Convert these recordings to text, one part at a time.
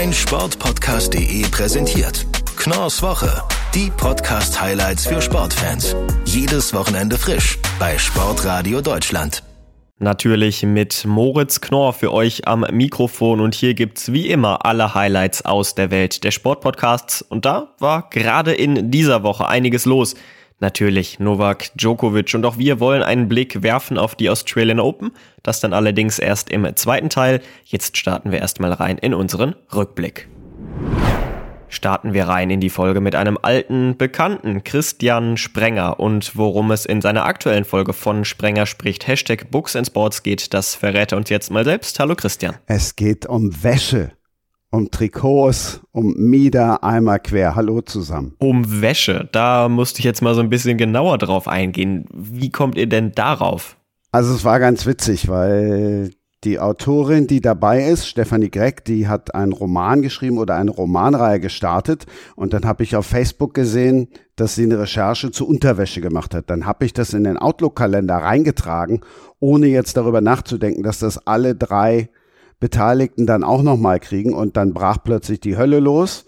mein Sportpodcast.de präsentiert. Knorrs Woche. Die Podcast-Highlights für Sportfans. Jedes Wochenende frisch bei Sportradio Deutschland. Natürlich mit Moritz Knorr für euch am Mikrofon und hier gibt's wie immer alle Highlights aus der Welt der Sportpodcasts und da war gerade in dieser Woche einiges los. Natürlich Novak Djokovic und auch wir wollen einen Blick werfen auf die Australian Open, das dann allerdings erst im zweiten Teil. Jetzt starten wir erstmal rein in unseren Rückblick. Starten wir rein in die Folge mit einem alten Bekannten, Christian Sprenger. Und worum es in seiner aktuellen Folge von Sprenger spricht, Hashtag Books and Sports geht, das verrät er uns jetzt mal selbst. Hallo Christian. Es geht um Wäsche um Trikots, um Mieder einmal quer. Hallo zusammen. Um Wäsche, da musste ich jetzt mal so ein bisschen genauer drauf eingehen. Wie kommt ihr denn darauf? Also es war ganz witzig, weil die Autorin, die dabei ist, Stefanie Gregg, die hat einen Roman geschrieben oder eine Romanreihe gestartet und dann habe ich auf Facebook gesehen, dass sie eine Recherche zu Unterwäsche gemacht hat. Dann habe ich das in den Outlook-Kalender reingetragen, ohne jetzt darüber nachzudenken, dass das alle drei Beteiligten dann auch nochmal kriegen und dann brach plötzlich die Hölle los.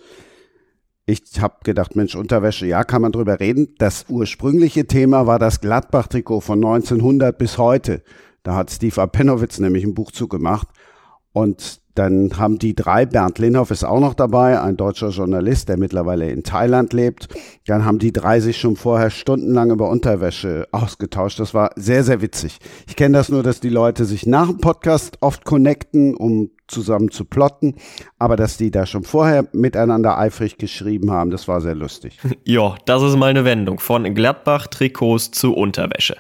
Ich habe gedacht, Mensch, Unterwäsche, ja, kann man drüber reden. Das ursprüngliche Thema war das Gladbach-Trikot von 1900 bis heute. Da hat Steve Apenowitz nämlich ein Buch zugemacht. Und dann haben die drei, Bernd Linhoff ist auch noch dabei, ein deutscher Journalist, der mittlerweile in Thailand lebt. Dann haben die drei sich schon vorher stundenlang über Unterwäsche ausgetauscht. Das war sehr, sehr witzig. Ich kenne das nur, dass die Leute sich nach dem Podcast oft connecten, um zusammen zu plotten. Aber dass die da schon vorher miteinander eifrig geschrieben haben, das war sehr lustig. Ja, das ist mal eine Wendung von Gladbach-Trikots zu Unterwäsche.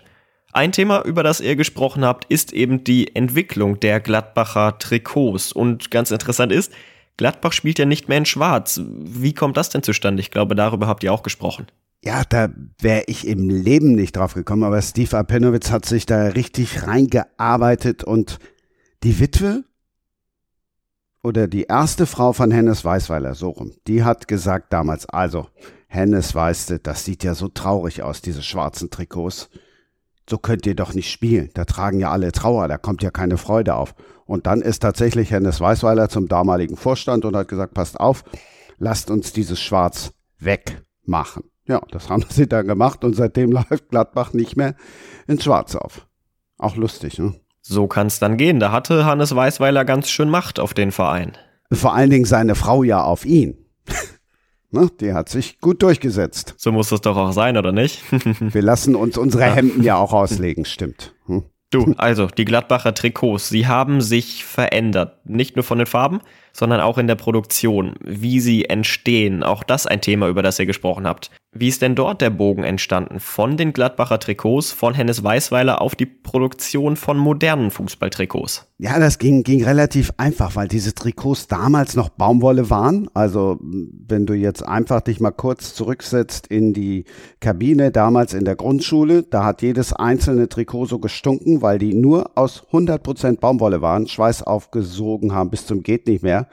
Ein Thema, über das ihr gesprochen habt, ist eben die Entwicklung der Gladbacher Trikots. Und ganz interessant ist, Gladbach spielt ja nicht mehr in Schwarz. Wie kommt das denn zustande? Ich glaube, darüber habt ihr auch gesprochen. Ja, da wäre ich im Leben nicht drauf gekommen, aber Steve Apenowitz hat sich da richtig reingearbeitet und die Witwe oder die erste Frau von Hennes Weißweiler, so rum, die hat gesagt damals, also, Hennes weißte, das sieht ja so traurig aus, diese schwarzen Trikots so könnt ihr doch nicht spielen. Da tragen ja alle Trauer, da kommt ja keine Freude auf. Und dann ist tatsächlich Hennes Weißweiler zum damaligen Vorstand und hat gesagt, passt auf, lasst uns dieses Schwarz wegmachen. Ja, das haben sie dann gemacht und seitdem läuft Gladbach nicht mehr in Schwarz auf. Auch lustig, ne? So kann es dann gehen. Da hatte Hannes Weißweiler ganz schön Macht auf den Verein. Vor allen Dingen seine Frau ja auf ihn. Ne, die hat sich gut durchgesetzt. So muss das doch auch sein, oder nicht? Wir lassen uns unsere Hemden ja auch auslegen, stimmt. Hm? Du, also die Gladbacher Trikots, sie haben sich verändert. Nicht nur von den Farben, sondern auch in der Produktion, wie sie entstehen. Auch das ein Thema, über das ihr gesprochen habt. Wie ist denn dort der Bogen entstanden? Von den Gladbacher Trikots, von Hennes Weißweiler auf die Produktion von modernen Fußballtrikots? Ja, das ging, ging relativ einfach, weil diese Trikots damals noch Baumwolle waren. Also, wenn du jetzt einfach dich mal kurz zurücksetzt in die Kabine, damals in der Grundschule, da hat jedes einzelne Trikot so gestunken, weil die nur aus 100% Baumwolle waren, Schweiß aufgesogen haben bis zum geht nicht mehr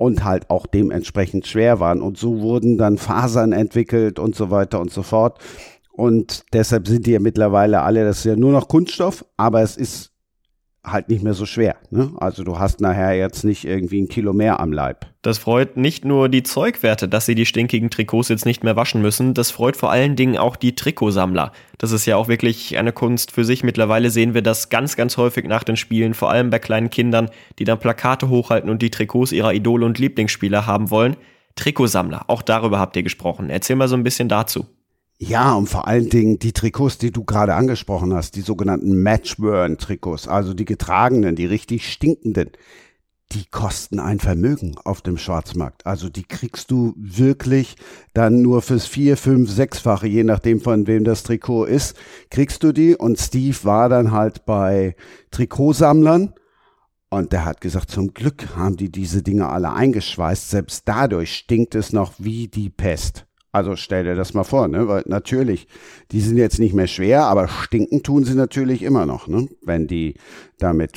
und halt auch dementsprechend schwer waren. Und so wurden dann Fasern entwickelt und so weiter und so fort. Und deshalb sind die ja mittlerweile alle, das ist ja nur noch Kunststoff, aber es ist halt nicht mehr so schwer. Ne? Also du hast nachher jetzt nicht irgendwie ein Kilo mehr am Leib. Das freut nicht nur die Zeugwerte, dass sie die stinkigen Trikots jetzt nicht mehr waschen müssen, das freut vor allen Dingen auch die Trikotsammler. Das ist ja auch wirklich eine Kunst für sich. Mittlerweile sehen wir das ganz, ganz häufig nach den Spielen, vor allem bei kleinen Kindern, die dann Plakate hochhalten und die Trikots ihrer Idole und Lieblingsspieler haben wollen. Trikotsammler, auch darüber habt ihr gesprochen. Erzähl mal so ein bisschen dazu. Ja, und vor allen Dingen die Trikots, die du gerade angesprochen hast, die sogenannten Matchburn-Trikots, also die getragenen, die richtig stinkenden, die kosten ein Vermögen auf dem Schwarzmarkt. Also die kriegst du wirklich dann nur fürs vier, fünf, sechsfache, je nachdem von wem das Trikot ist, kriegst du die. Und Steve war dann halt bei Trikotsammlern und der hat gesagt, zum Glück haben die diese Dinge alle eingeschweißt. Selbst dadurch stinkt es noch wie die Pest. Also stell dir das mal vor, ne? Weil natürlich, die sind jetzt nicht mehr schwer, aber stinken tun sie natürlich immer noch, ne? Wenn die damit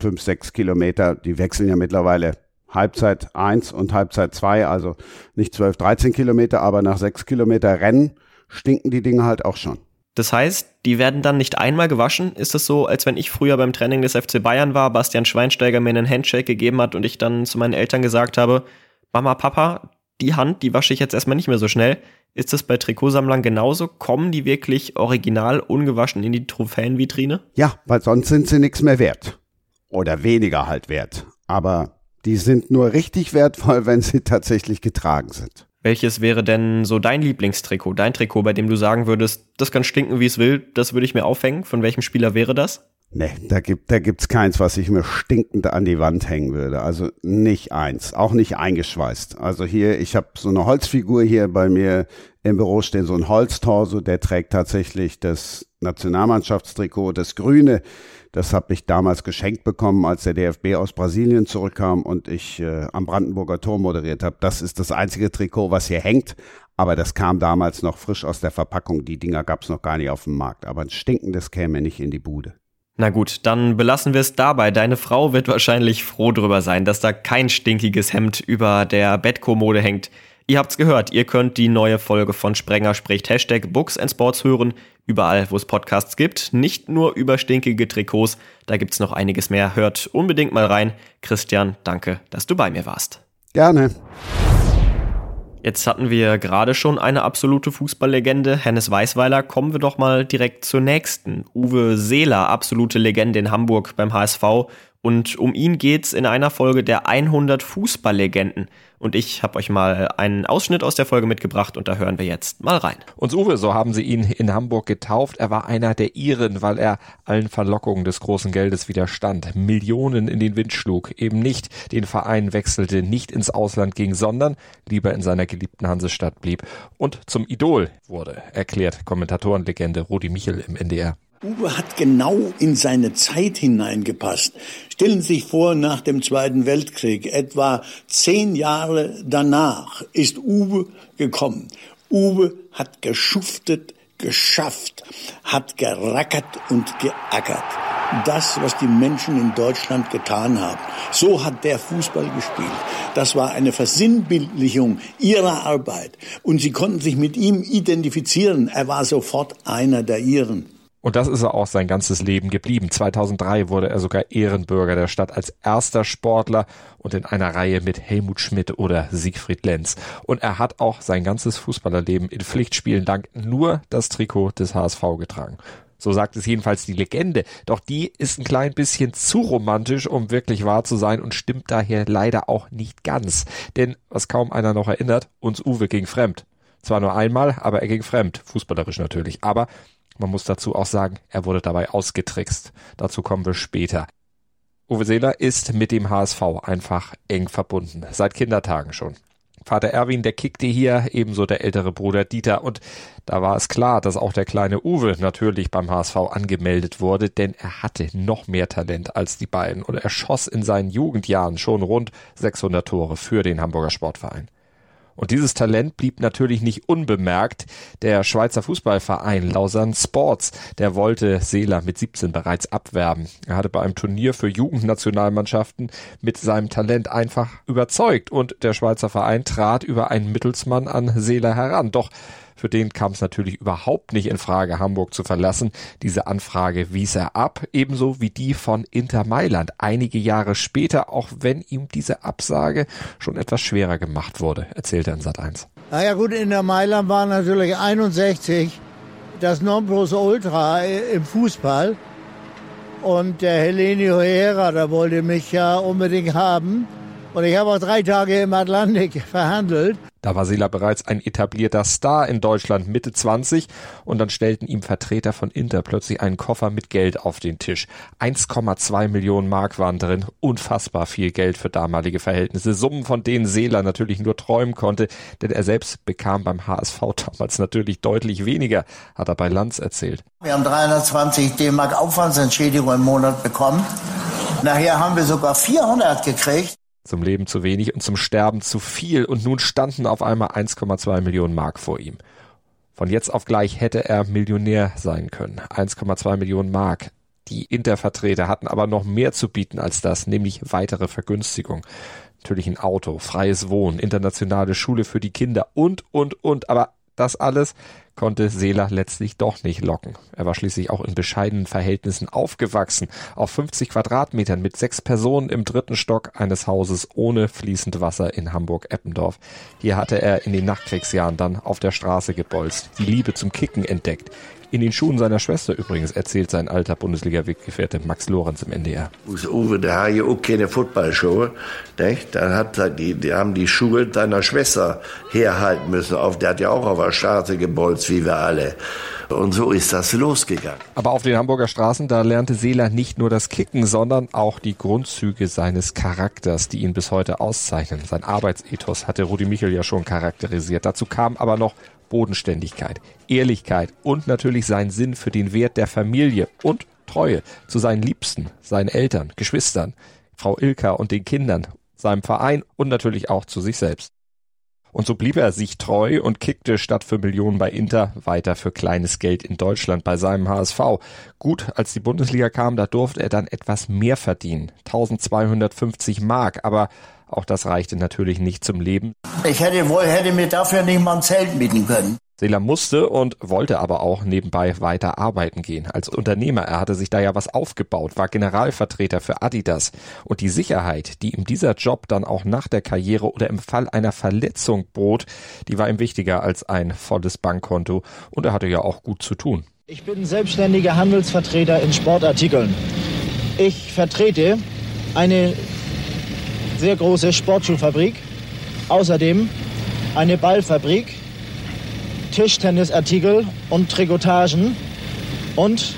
fünf, sechs Kilometer, die wechseln ja mittlerweile Halbzeit eins und Halbzeit zwei, also nicht zwölf, dreizehn Kilometer, aber nach sechs Kilometer Rennen stinken die Dinge halt auch schon. Das heißt, die werden dann nicht einmal gewaschen? Ist es so, als wenn ich früher beim Training des FC Bayern war, Bastian Schweinsteiger mir einen Handshake gegeben hat und ich dann zu meinen Eltern gesagt habe, Mama, Papa, die Hand, die wasche ich jetzt erstmal nicht mehr so schnell. Ist das bei Trikotsammlern genauso? Kommen die wirklich original ungewaschen in die Trophäenvitrine? Ja, weil sonst sind sie nichts mehr wert. Oder weniger halt wert. Aber die sind nur richtig wertvoll, wenn sie tatsächlich getragen sind. Welches wäre denn so dein Lieblingstrikot, dein Trikot, bei dem du sagen würdest, das kann stinken, wie es will, das würde ich mir aufhängen? Von welchem Spieler wäre das? Nee, da gibt da gibt's keins, was ich mir stinkend an die Wand hängen würde. Also nicht eins, auch nicht eingeschweißt. Also hier, ich habe so eine Holzfigur hier bei mir im Büro stehen, so ein Holztorso, der trägt tatsächlich das Nationalmannschaftstrikot, das Grüne. Das habe ich damals geschenkt bekommen, als der DFB aus Brasilien zurückkam und ich äh, am Brandenburger Tor moderiert habe. Das ist das einzige Trikot, was hier hängt. Aber das kam damals noch frisch aus der Verpackung. Die Dinger gab es noch gar nicht auf dem Markt. Aber ein stinkendes käme nicht in die Bude. Na gut, dann belassen wir es dabei. Deine Frau wird wahrscheinlich froh drüber sein, dass da kein stinkiges Hemd über der Bettkommode hängt. Ihr habt's gehört, ihr könnt die neue Folge von Sprenger spricht Hashtag Books and Sports hören, überall wo es Podcasts gibt, nicht nur über stinkige Trikots, da gibt's noch einiges mehr. Hört unbedingt mal rein. Christian, danke, dass du bei mir warst. Gerne. Jetzt hatten wir gerade schon eine absolute Fußballlegende, Hennes Weißweiler. Kommen wir doch mal direkt zur nächsten. Uwe Seeler, absolute Legende in Hamburg beim HSV und um ihn geht's in einer Folge der 100 Fußballlegenden. Und ich habe euch mal einen Ausschnitt aus der Folge mitgebracht und da hören wir jetzt mal rein. Und Uwe, so haben sie ihn in Hamburg getauft. Er war einer der Iren, weil er allen Verlockungen des großen Geldes widerstand. Millionen in den Wind schlug, eben nicht den Verein wechselte, nicht ins Ausland ging, sondern lieber in seiner geliebten Hansestadt blieb und zum Idol wurde, erklärt Kommentatorenlegende Rudi Michel im NDR. Uwe hat genau in seine Zeit hineingepasst. Stellen Sie sich vor, nach dem Zweiten Weltkrieg, etwa zehn Jahre danach, ist Uwe gekommen. Uwe hat geschuftet, geschafft, hat gerackert und geackert. Das, was die Menschen in Deutschland getan haben. So hat der Fußball gespielt. Das war eine Versinnbildlichung ihrer Arbeit. Und sie konnten sich mit ihm identifizieren. Er war sofort einer der ihren. Und das ist er auch sein ganzes Leben geblieben. 2003 wurde er sogar Ehrenbürger der Stadt als erster Sportler und in einer Reihe mit Helmut Schmidt oder Siegfried Lenz. Und er hat auch sein ganzes Fußballerleben in Pflichtspielen lang nur das Trikot des HSV getragen. So sagt es jedenfalls die Legende. Doch die ist ein klein bisschen zu romantisch, um wirklich wahr zu sein und stimmt daher leider auch nicht ganz. Denn was kaum einer noch erinnert, uns Uwe ging fremd. Zwar nur einmal, aber er ging fremd. Fußballerisch natürlich. Aber man muss dazu auch sagen, er wurde dabei ausgetrickst. Dazu kommen wir später. Uwe Seeler ist mit dem HSV einfach eng verbunden, seit Kindertagen schon. Vater Erwin, der kickte hier, ebenso der ältere Bruder Dieter. Und da war es klar, dass auch der kleine Uwe natürlich beim HSV angemeldet wurde, denn er hatte noch mehr Talent als die beiden und er schoss in seinen Jugendjahren schon rund 600 Tore für den Hamburger Sportverein. Und dieses Talent blieb natürlich nicht unbemerkt. Der Schweizer Fußballverein Lausanne Sports, der wollte Seeler mit 17 bereits abwerben. Er hatte bei einem Turnier für Jugendnationalmannschaften mit seinem Talent einfach überzeugt und der Schweizer Verein trat über einen Mittelsmann an Seeler heran. Doch für den kam es natürlich überhaupt nicht in Frage, Hamburg zu verlassen. Diese Anfrage wies er ab, ebenso wie die von Inter Mailand einige Jahre später, auch wenn ihm diese Absage schon etwas schwerer gemacht wurde, erzählte er in Sat 1. Naja gut, Inter Mailand war natürlich 61 das Nonplusultra im Fußball. Und der Helenio Herrera, der wollte mich ja unbedingt haben. Und ich habe auch drei Tage im Atlantik verhandelt. Da war Sela bereits ein etablierter Star in Deutschland, Mitte 20, und dann stellten ihm Vertreter von Inter plötzlich einen Koffer mit Geld auf den Tisch. 1,2 Millionen Mark waren drin, unfassbar viel Geld für damalige Verhältnisse, Summen, von denen Seeler natürlich nur träumen konnte, denn er selbst bekam beim HSV damals natürlich deutlich weniger, hat er bei Lanz erzählt. Wir haben 320 D-Mark Aufwandsentschädigung im Monat bekommen. Nachher haben wir sogar 400 gekriegt zum Leben zu wenig und zum Sterben zu viel und nun standen auf einmal 1,2 Millionen Mark vor ihm. Von jetzt auf gleich hätte er Millionär sein können. 1,2 Millionen Mark. Die Intervertreter hatten aber noch mehr zu bieten als das, nämlich weitere Vergünstigung. Natürlich ein Auto, freies Wohnen, internationale Schule für die Kinder und, und, und. Aber das alles konnte Seeler letztlich doch nicht locken. Er war schließlich auch in bescheidenen Verhältnissen aufgewachsen, auf 50 Quadratmetern mit sechs Personen im dritten Stock eines Hauses ohne fließend Wasser in Hamburg-Eppendorf. Hier hatte er in den Nachkriegsjahren dann auf der Straße gebolzt, die Liebe zum Kicken entdeckt. In den Schuhen seiner Schwester übrigens, erzählt sein alter Bundesliga-Weggefährte Max Lorenz im NDR. Uwe, der hat ja auch keine Footballschuhe. Nicht? Dann hat die, die haben die Schuhe deiner Schwester herhalten müssen. Auf, der hat ja auch auf der Straße gebolzt, wie wir alle. Und so ist das losgegangen. Aber auf den Hamburger Straßen, da lernte Seeler nicht nur das Kicken, sondern auch die Grundzüge seines Charakters, die ihn bis heute auszeichnen. Sein Arbeitsethos hatte Rudi Michel ja schon charakterisiert. Dazu kam aber noch Bodenständigkeit, Ehrlichkeit und natürlich sein Sinn für den Wert der Familie und Treue zu seinen Liebsten, seinen Eltern, Geschwistern, Frau Ilka und den Kindern, seinem Verein und natürlich auch zu sich selbst. Und so blieb er sich treu und kickte statt für Millionen bei Inter weiter für kleines Geld in Deutschland bei seinem HSV. Gut, als die Bundesliga kam, da durfte er dann etwas mehr verdienen. 1250 Mark, aber auch das reichte natürlich nicht zum Leben. Ich hätte wohl, hätte mir dafür nicht mal ein Zelt mieten können. Seeler musste und wollte aber auch nebenbei weiter arbeiten gehen. Als Unternehmer, er hatte sich da ja was aufgebaut, war Generalvertreter für Adidas. Und die Sicherheit, die ihm dieser Job dann auch nach der Karriere oder im Fall einer Verletzung bot, die war ihm wichtiger als ein volles Bankkonto. Und er hatte ja auch gut zu tun. Ich bin selbstständiger Handelsvertreter in Sportartikeln. Ich vertrete eine sehr große Sportschuhfabrik, außerdem eine Ballfabrik, Tischtennisartikel und Trikotagen und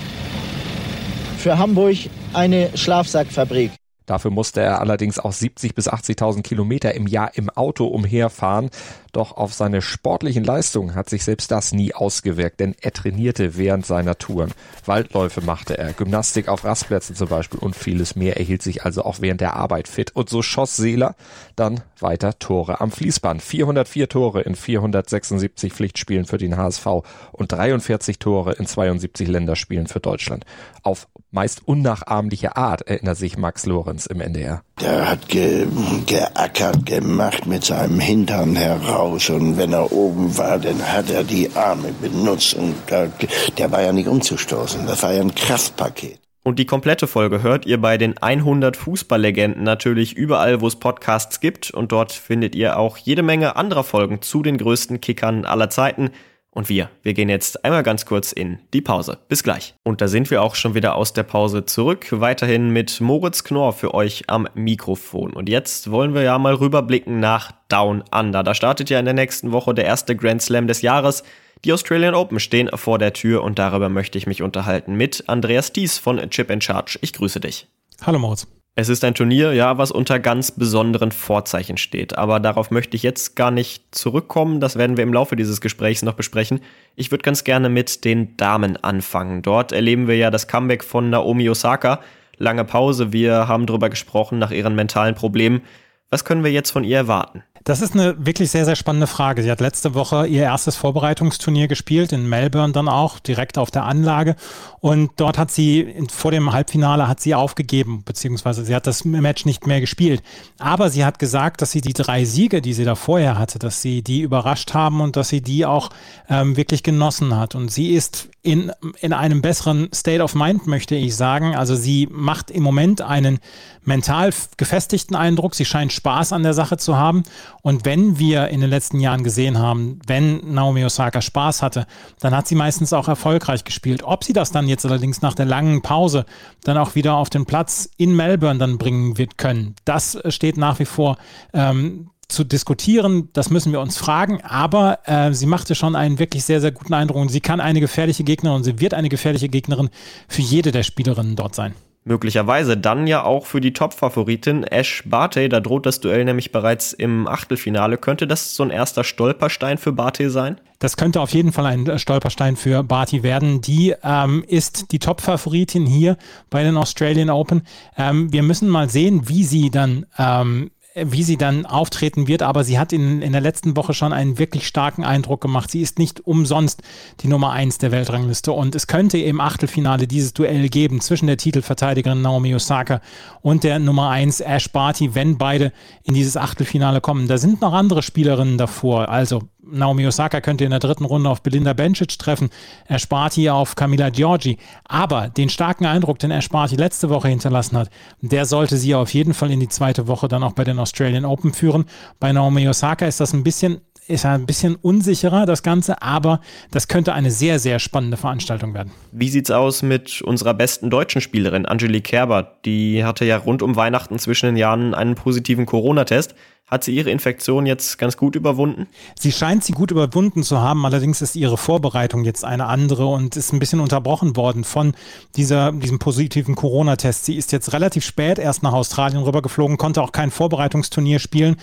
für Hamburg eine Schlafsackfabrik. Dafür musste er allerdings auch 70 bis 80.000 Kilometer im Jahr im Auto umherfahren. Doch auf seine sportlichen Leistungen hat sich selbst das nie ausgewirkt, denn er trainierte während seiner Touren. Waldläufe machte er, Gymnastik auf Rastplätzen zum Beispiel und vieles mehr. Er hielt sich also auch während der Arbeit fit. Und so schoss Seeler dann weiter Tore am Fließband. 404 Tore in 476 Pflichtspielen für den HSV und 43 Tore in 72 Länderspielen für Deutschland. Auf meist unnachahmliche Art, erinnert sich Max Lorenz im NDR. Der hat ge geackert gemacht mit seinem Hintern heraus und wenn er oben war, dann hat er die Arme benutzt und da, der war ja nicht umzustoßen. Das war ja ein Kraftpaket. Und die komplette Folge hört ihr bei den 100 Fußballlegenden natürlich überall, wo es Podcasts gibt. Und dort findet ihr auch jede Menge anderer Folgen zu den größten Kickern aller Zeiten. Und wir, wir gehen jetzt einmal ganz kurz in die Pause. Bis gleich. Und da sind wir auch schon wieder aus der Pause zurück. Weiterhin mit Moritz Knorr für euch am Mikrofon. Und jetzt wollen wir ja mal rüberblicken nach Down Under. Da startet ja in der nächsten Woche der erste Grand Slam des Jahres. Die Australian Open stehen vor der Tür und darüber möchte ich mich unterhalten mit Andreas Dies von Chip Charge. Ich grüße dich. Hallo Moritz. Es ist ein Turnier, ja, was unter ganz besonderen Vorzeichen steht. Aber darauf möchte ich jetzt gar nicht zurückkommen. Das werden wir im Laufe dieses Gesprächs noch besprechen. Ich würde ganz gerne mit den Damen anfangen. Dort erleben wir ja das Comeback von Naomi Osaka. Lange Pause. Wir haben darüber gesprochen nach ihren mentalen Problemen. Was können wir jetzt von ihr erwarten? Das ist eine wirklich sehr, sehr spannende Frage. Sie hat letzte Woche ihr erstes Vorbereitungsturnier gespielt, in Melbourne dann auch, direkt auf der Anlage. Und dort hat sie, vor dem Halbfinale hat sie aufgegeben, beziehungsweise sie hat das Match nicht mehr gespielt. Aber sie hat gesagt, dass sie die drei Siege, die sie da vorher hatte, dass sie die überrascht haben und dass sie die auch ähm, wirklich genossen hat. Und sie ist in, in einem besseren State of Mind, möchte ich sagen. Also sie macht im Moment einen mental gefestigten Eindruck. Sie scheint Spaß an der Sache zu haben. Und wenn wir in den letzten Jahren gesehen haben, wenn Naomi Osaka Spaß hatte, dann hat sie meistens auch erfolgreich gespielt. Ob sie das dann jetzt allerdings nach der langen Pause dann auch wieder auf den Platz in Melbourne dann bringen wird können, das steht nach wie vor ähm, zu diskutieren, das müssen wir uns fragen, aber äh, sie machte schon einen wirklich sehr, sehr guten Eindruck und sie kann eine gefährliche Gegnerin und sie wird eine gefährliche Gegnerin für jede der Spielerinnen dort sein. Möglicherweise dann ja auch für die Top-Favoritin Ash Barty, da droht das Duell nämlich bereits im Achtelfinale. Könnte das so ein erster Stolperstein für Barty sein? Das könnte auf jeden Fall ein Stolperstein für Barty werden. Die ähm, ist die Top-Favoritin hier bei den Australian Open. Ähm, wir müssen mal sehen, wie sie dann ähm, wie sie dann auftreten wird, aber sie hat in, in der letzten Woche schon einen wirklich starken Eindruck gemacht. Sie ist nicht umsonst die Nummer eins der Weltrangliste und es könnte im Achtelfinale dieses Duell geben zwischen der Titelverteidigerin Naomi Osaka und der Nummer eins Ash Barty, wenn beide in dieses Achtelfinale kommen. Da sind noch andere Spielerinnen davor, also Naomi Osaka könnte in der dritten Runde auf Belinda Bencic treffen, Esparti auf Camila Giorgi. Aber den starken Eindruck, den Esparti letzte Woche hinterlassen hat, der sollte sie auf jeden Fall in die zweite Woche dann auch bei den Australian Open führen. Bei Naomi Osaka ist das ein bisschen ist ein bisschen unsicherer, das Ganze, aber das könnte eine sehr, sehr spannende Veranstaltung werden. Wie sieht's aus mit unserer besten deutschen Spielerin, Angelique Kerber? Die hatte ja rund um Weihnachten zwischen den Jahren einen positiven Corona-Test. Hat sie ihre Infektion jetzt ganz gut überwunden? Sie scheint sie gut überwunden zu haben, allerdings ist ihre Vorbereitung jetzt eine andere und ist ein bisschen unterbrochen worden von dieser, diesem positiven Corona-Test. Sie ist jetzt relativ spät erst nach Australien rübergeflogen, konnte auch kein Vorbereitungsturnier spielen,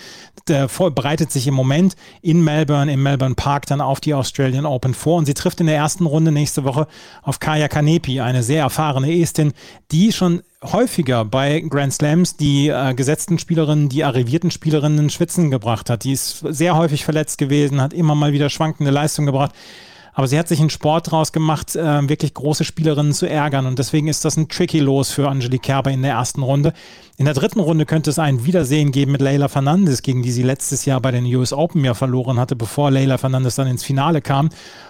Der bereitet sich im Moment in Melbourne, im Melbourne Park dann auf die Australian Open vor und sie trifft in der ersten Runde nächste Woche auf Kaya Kanepi, eine sehr erfahrene Estin, die schon häufiger bei Grand Slams die äh, gesetzten Spielerinnen, die arrivierten Spielerinnen schwitzen gebracht hat. Die ist sehr häufig verletzt gewesen, hat immer mal wieder schwankende Leistung gebracht. Aber sie hat sich einen Sport draus gemacht, äh, wirklich große Spielerinnen zu ärgern. Und deswegen ist das ein tricky Los für Angelique Kerber in der ersten Runde. In der dritten Runde könnte es ein Wiedersehen geben mit Leila Fernandes, gegen die sie letztes Jahr bei den US Open ja verloren hatte, bevor Leila Fernandes dann ins Finale kam.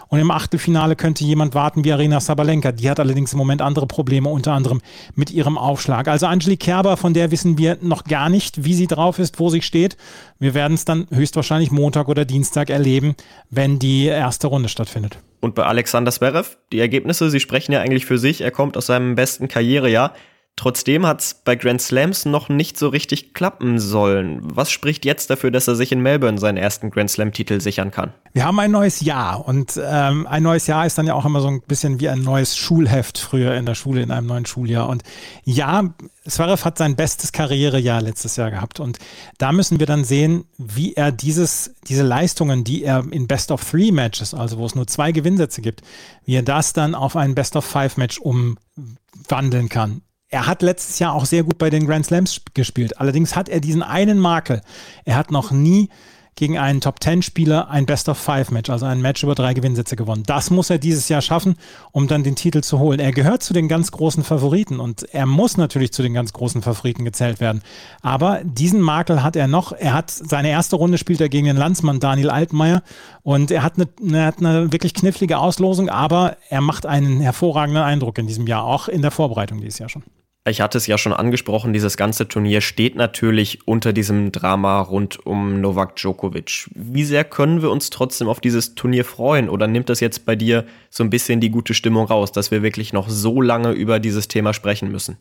Und im Achtelfinale könnte jemand warten wie Arena Sabalenka. Die hat allerdings im Moment andere Probleme, unter anderem mit ihrem Aufschlag. Also Angelique Kerber, von der wissen wir noch gar nicht, wie sie drauf ist, wo sie steht. Wir werden es dann höchstwahrscheinlich Montag oder Dienstag erleben, wenn die erste Runde stattfindet. Und bei Alexander Zverev, die Ergebnisse, sie sprechen ja eigentlich für sich. Er kommt aus seinem besten Karrierejahr. Trotzdem hat es bei Grand Slams noch nicht so richtig klappen sollen. Was spricht jetzt dafür, dass er sich in Melbourne seinen ersten Grand Slam-Titel sichern kann? Wir haben ein neues Jahr und ähm, ein neues Jahr ist dann ja auch immer so ein bisschen wie ein neues Schulheft früher in der Schule, in einem neuen Schuljahr. Und ja, Zverev hat sein bestes Karrierejahr letztes Jahr gehabt und da müssen wir dann sehen, wie er dieses, diese Leistungen, die er in Best of Three Matches, also wo es nur zwei Gewinnsätze gibt, wie er das dann auf ein Best of Five Match umwandeln kann er hat letztes Jahr auch sehr gut bei den Grand Slams gespielt. Allerdings hat er diesen einen Makel. Er hat noch nie gegen einen Top Ten Spieler ein Best of Five Match, also ein Match über drei Gewinnsätze gewonnen. Das muss er dieses Jahr schaffen, um dann den Titel zu holen. Er gehört zu den ganz großen Favoriten und er muss natürlich zu den ganz großen Favoriten gezählt werden. Aber diesen Makel hat er noch. Er hat seine erste Runde spielt er gegen den Landsmann Daniel Altmaier und er hat eine, er hat eine wirklich knifflige Auslosung, aber er macht einen hervorragenden Eindruck in diesem Jahr, auch in der Vorbereitung dieses Jahr schon. Ich hatte es ja schon angesprochen, dieses ganze Turnier steht natürlich unter diesem Drama rund um Novak Djokovic. Wie sehr können wir uns trotzdem auf dieses Turnier freuen? Oder nimmt das jetzt bei dir so ein bisschen die gute Stimmung raus, dass wir wirklich noch so lange über dieses Thema sprechen müssen?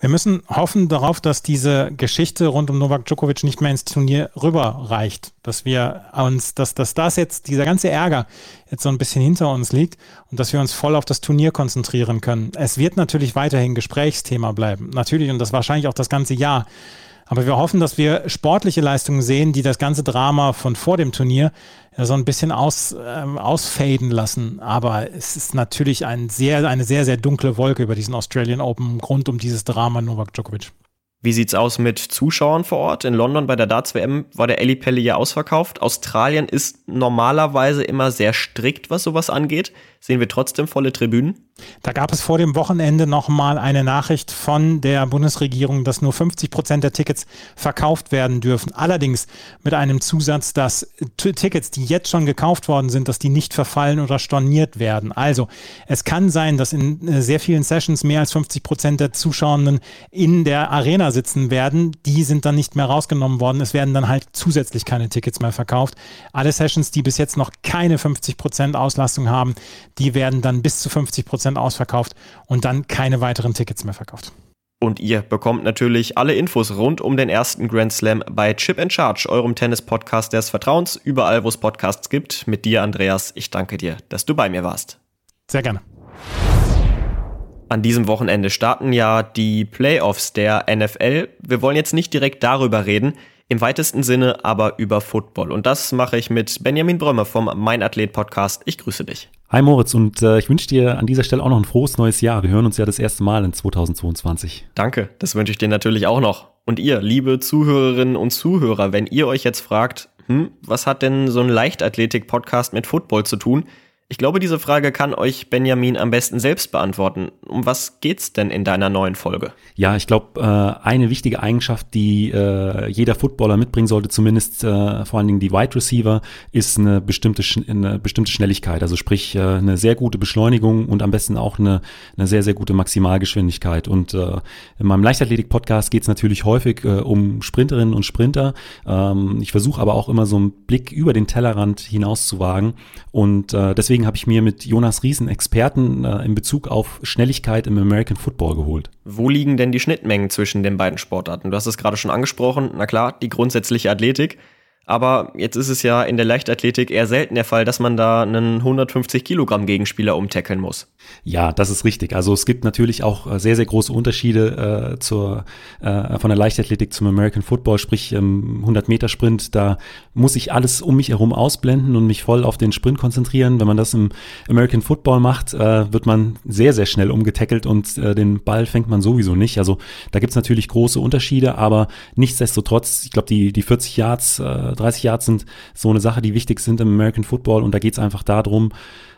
Wir müssen hoffen darauf, dass diese Geschichte rund um Novak Djokovic nicht mehr ins Turnier rüberreicht. Dass wir uns, dass, dass das jetzt, dieser ganze Ärger jetzt so ein bisschen hinter uns liegt und dass wir uns voll auf das Turnier konzentrieren können. Es wird natürlich weiterhin Gesprächsthema bleiben. Natürlich und das wahrscheinlich auch das ganze Jahr. Aber wir hoffen, dass wir sportliche Leistungen sehen, die das ganze Drama von vor dem Turnier ja, so ein bisschen aus, ähm, ausfaden lassen. Aber es ist natürlich ein sehr, eine sehr, sehr dunkle Wolke über diesen Australian Open rund um dieses Drama Novak Djokovic. Wie sieht's aus mit Zuschauern vor Ort? In London bei der Darts WM war der Eli Pelli ja ausverkauft. Australien ist normalerweise immer sehr strikt, was sowas angeht. Sehen wir trotzdem volle Tribünen? Da gab es vor dem Wochenende nochmal eine Nachricht von der Bundesregierung, dass nur 50 Prozent der Tickets verkauft werden dürfen. Allerdings mit einem Zusatz, dass Tickets, die jetzt schon gekauft worden sind, dass die nicht verfallen oder storniert werden. Also es kann sein, dass in äh, sehr vielen Sessions mehr als 50 Prozent der Zuschauenden in der Arena sitzen werden. Die sind dann nicht mehr rausgenommen worden. Es werden dann halt zusätzlich keine Tickets mehr verkauft. Alle Sessions, die bis jetzt noch keine 50 Prozent Auslastung haben, die werden dann bis zu 50 Prozent Prozent ausverkauft und dann keine weiteren Tickets mehr verkauft. Und ihr bekommt natürlich alle Infos rund um den ersten Grand Slam bei Chip and Charge, eurem Tennis-Podcast des Vertrauens, überall wo es Podcasts gibt. Mit dir, Andreas, ich danke dir, dass du bei mir warst. Sehr gerne. An diesem Wochenende starten ja die Playoffs der NFL. Wir wollen jetzt nicht direkt darüber reden, im weitesten Sinne aber über Football. Und das mache ich mit Benjamin Brömme vom Mein Athlet Podcast. Ich grüße dich. Hi Moritz und äh, ich wünsche dir an dieser Stelle auch noch ein frohes neues Jahr. Wir hören uns ja das erste Mal in 2022. Danke, das wünsche ich dir natürlich auch noch. Und ihr, liebe Zuhörerinnen und Zuhörer, wenn ihr euch jetzt fragt, hm, was hat denn so ein Leichtathletik-Podcast mit Football zu tun? Ich glaube, diese Frage kann euch Benjamin am besten selbst beantworten. Um was geht's denn in deiner neuen Folge? Ja, ich glaube, äh, eine wichtige Eigenschaft, die äh, jeder Footballer mitbringen sollte, zumindest äh, vor allen Dingen die Wide Receiver, ist eine bestimmte, eine bestimmte Schnelligkeit. Also sprich, eine sehr gute Beschleunigung und am besten auch eine, eine sehr, sehr gute Maximalgeschwindigkeit. Und in meinem Leichtathletik-Podcast geht es natürlich häufig um Sprinterinnen und Sprinter. Ähm, ich versuche aber auch immer so einen Blick über den Tellerrand hinaus zu wagen. Und deswegen deswegen habe ich mir mit Jonas Riesen Experten äh, in Bezug auf Schnelligkeit im American Football geholt. Wo liegen denn die Schnittmengen zwischen den beiden Sportarten? Du hast es gerade schon angesprochen. Na klar, die grundsätzliche Athletik. Aber jetzt ist es ja in der Leichtathletik eher selten der Fall, dass man da einen 150 Kilogramm Gegenspieler umtackeln muss. Ja, das ist richtig. Also es gibt natürlich auch äh, sehr, sehr große Unterschiede äh, zur, äh, von der Leichtathletik zum American Football, sprich ähm, 100 Meter Sprint. Da muss ich alles um mich herum ausblenden und mich voll auf den Sprint konzentrieren. Wenn man das im American Football macht, äh, wird man sehr, sehr schnell umgetackelt und äh, den Ball fängt man sowieso nicht. Also da gibt's natürlich große Unterschiede, aber nichtsdestotrotz, ich glaube, die, die 40 Yards, äh, 30 Yards sind so eine Sache, die wichtig sind im American Football und da geht's einfach darum,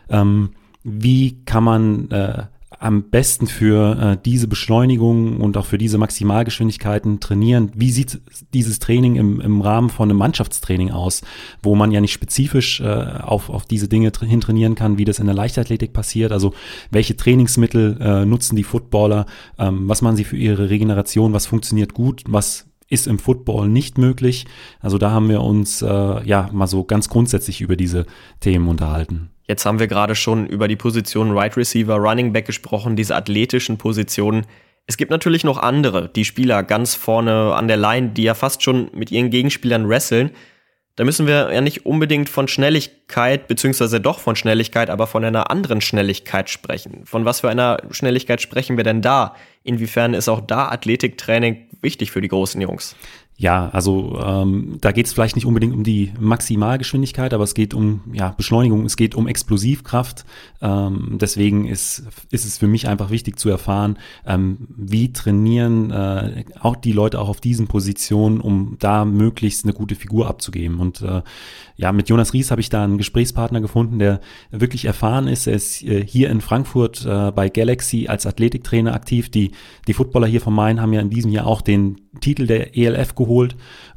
ähm, wie kann man äh, am besten für äh, diese Beschleunigung und auch für diese Maximalgeschwindigkeiten trainieren? Wie sieht dieses Training im, im Rahmen von einem Mannschaftstraining aus, wo man ja nicht spezifisch äh, auf, auf diese Dinge hin trainieren kann, wie das in der Leichtathletik passiert? Also welche Trainingsmittel äh, nutzen die Footballer? Ähm, was machen sie für ihre Regeneration? Was funktioniert gut? Was ist im Football nicht möglich? Also da haben wir uns äh, ja mal so ganz grundsätzlich über diese Themen unterhalten. Jetzt haben wir gerade schon über die Position Right Receiver, Running Back gesprochen, diese athletischen Positionen. Es gibt natürlich noch andere, die Spieler ganz vorne an der Line, die ja fast schon mit ihren Gegenspielern wresteln. Da müssen wir ja nicht unbedingt von Schnelligkeit, beziehungsweise doch von Schnelligkeit, aber von einer anderen Schnelligkeit sprechen. Von was für einer Schnelligkeit sprechen wir denn da? Inwiefern ist auch da Athletiktraining wichtig für die großen Jungs? Ja, also ähm, da geht es vielleicht nicht unbedingt um die Maximalgeschwindigkeit, aber es geht um ja, Beschleunigung, es geht um Explosivkraft. Ähm, deswegen ist, ist es für mich einfach wichtig zu erfahren, ähm, wie trainieren äh, auch die Leute auch auf diesen Positionen, um da möglichst eine gute Figur abzugeben. Und äh, ja, mit Jonas Ries habe ich da einen Gesprächspartner gefunden, der wirklich erfahren ist. Er ist äh, hier in Frankfurt äh, bei Galaxy als Athletiktrainer aktiv. Die, die Footballer hier von Main haben ja in diesem Jahr auch den Titel der ELF.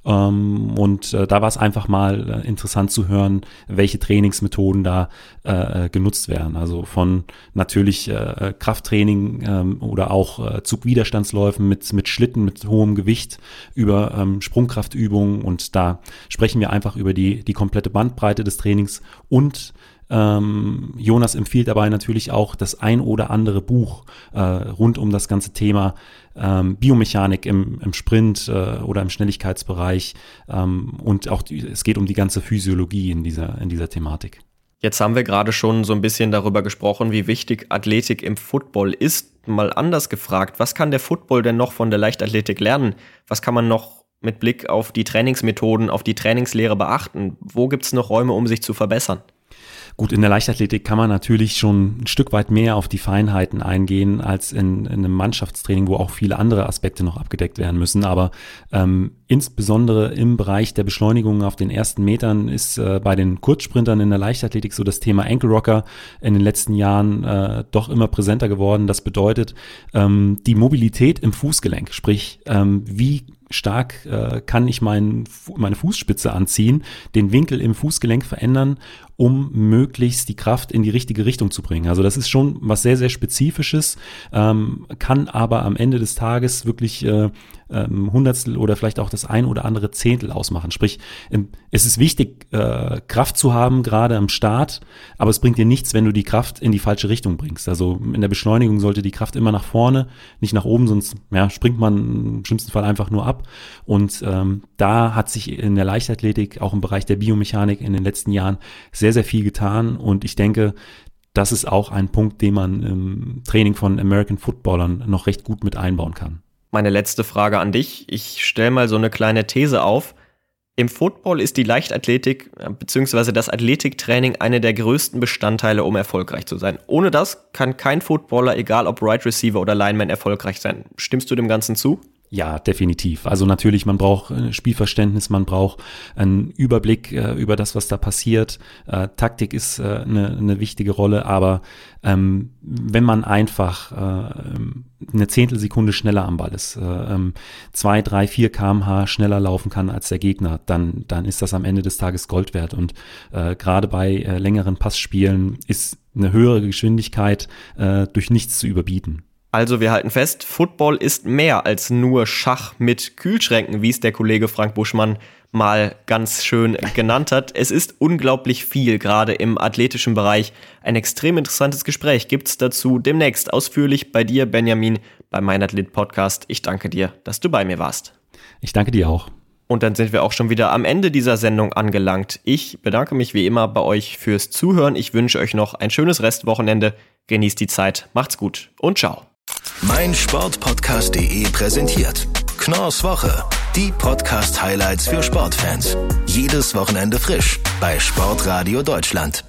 Ähm, und äh, da war es einfach mal äh, interessant zu hören, welche Trainingsmethoden da äh, äh genutzt werden. Also von natürlich äh, Krafttraining ähm, oder auch äh, Zugwiderstandsläufen mit, mit Schlitten, mit hohem Gewicht über ähm, Sprungkraftübungen. Und da sprechen wir einfach über die, die komplette Bandbreite des Trainings und ähm, Jonas empfiehlt dabei natürlich auch das ein oder andere Buch äh, rund um das ganze Thema ähm, Biomechanik im, im Sprint äh, oder im Schnelligkeitsbereich ähm, und auch die, es geht um die ganze Physiologie in dieser, in dieser Thematik. Jetzt haben wir gerade schon so ein bisschen darüber gesprochen, wie wichtig Athletik im Football ist. Mal anders gefragt, was kann der Football denn noch von der Leichtathletik lernen? Was kann man noch mit Blick auf die Trainingsmethoden, auf die Trainingslehre beachten? Wo gibt es noch Räume, um sich zu verbessern? Gut, in der Leichtathletik kann man natürlich schon ein Stück weit mehr auf die Feinheiten eingehen als in, in einem Mannschaftstraining, wo auch viele andere Aspekte noch abgedeckt werden müssen. Aber ähm, insbesondere im Bereich der Beschleunigung auf den ersten Metern ist äh, bei den Kurzsprintern in der Leichtathletik so das Thema Ankle Rocker in den letzten Jahren äh, doch immer präsenter geworden. Das bedeutet ähm, die Mobilität im Fußgelenk, sprich ähm, wie stark äh, kann ich mein, meine Fußspitze anziehen, den Winkel im Fußgelenk verändern, um möglichst die Kraft in die richtige Richtung zu bringen. Also das ist schon was sehr, sehr Spezifisches, ähm, kann aber am Ende des Tages wirklich äh, ähm, Hundertstel oder vielleicht auch das ein oder andere Zehntel ausmachen. Sprich, es ist wichtig, äh, Kraft zu haben, gerade am Start, aber es bringt dir nichts, wenn du die Kraft in die falsche Richtung bringst. Also in der Beschleunigung sollte die Kraft immer nach vorne, nicht nach oben, sonst ja, springt man im schlimmsten Fall einfach nur ab. Und ähm, da hat sich in der Leichtathletik, auch im Bereich der Biomechanik in den letzten Jahren sehr, sehr viel getan. Und ich denke, das ist auch ein Punkt, den man im Training von American Footballern noch recht gut mit einbauen kann meine letzte Frage an dich. Ich stelle mal so eine kleine These auf. Im Football ist die Leichtathletik äh, bzw. das Athletiktraining eine der größten Bestandteile, um erfolgreich zu sein. Ohne das kann kein Footballer, egal ob Right Receiver oder Lineman, erfolgreich sein. Stimmst du dem Ganzen zu? Ja, definitiv. Also natürlich, man braucht äh, Spielverständnis, man braucht einen Überblick äh, über das, was da passiert. Äh, Taktik ist äh, eine, wichtige Rolle, aber ähm, wenn man einfach äh, eine Zehntelsekunde schneller am Ball ist, äh, ähm, zwei, drei, vier kmh schneller laufen kann als der Gegner, dann, dann ist das am Ende des Tages Gold wert. Und gerade bei längeren Passspielen ist eine höhere Geschwindigkeit durch nichts zu überbieten. Also wir halten fest, Football ist mehr als nur Schach mit Kühlschränken, wie es der Kollege Frank Buschmann mal ganz schön genannt hat. Es ist unglaublich viel, gerade im athletischen Bereich. Ein extrem interessantes Gespräch gibt's dazu demnächst ausführlich bei dir, Benjamin, bei Mein Athlet Podcast. Ich danke dir, dass du bei mir warst. Ich danke dir auch. Und dann sind wir auch schon wieder am Ende dieser Sendung angelangt. Ich bedanke mich wie immer bei euch fürs Zuhören. Ich wünsche euch noch ein schönes Restwochenende. Genießt die Zeit, macht's gut und ciao mein Sportpodcast.de präsentiert Knorrs Woche. Die Podcast-Highlights für Sportfans. Jedes Wochenende frisch bei Sportradio Deutschland.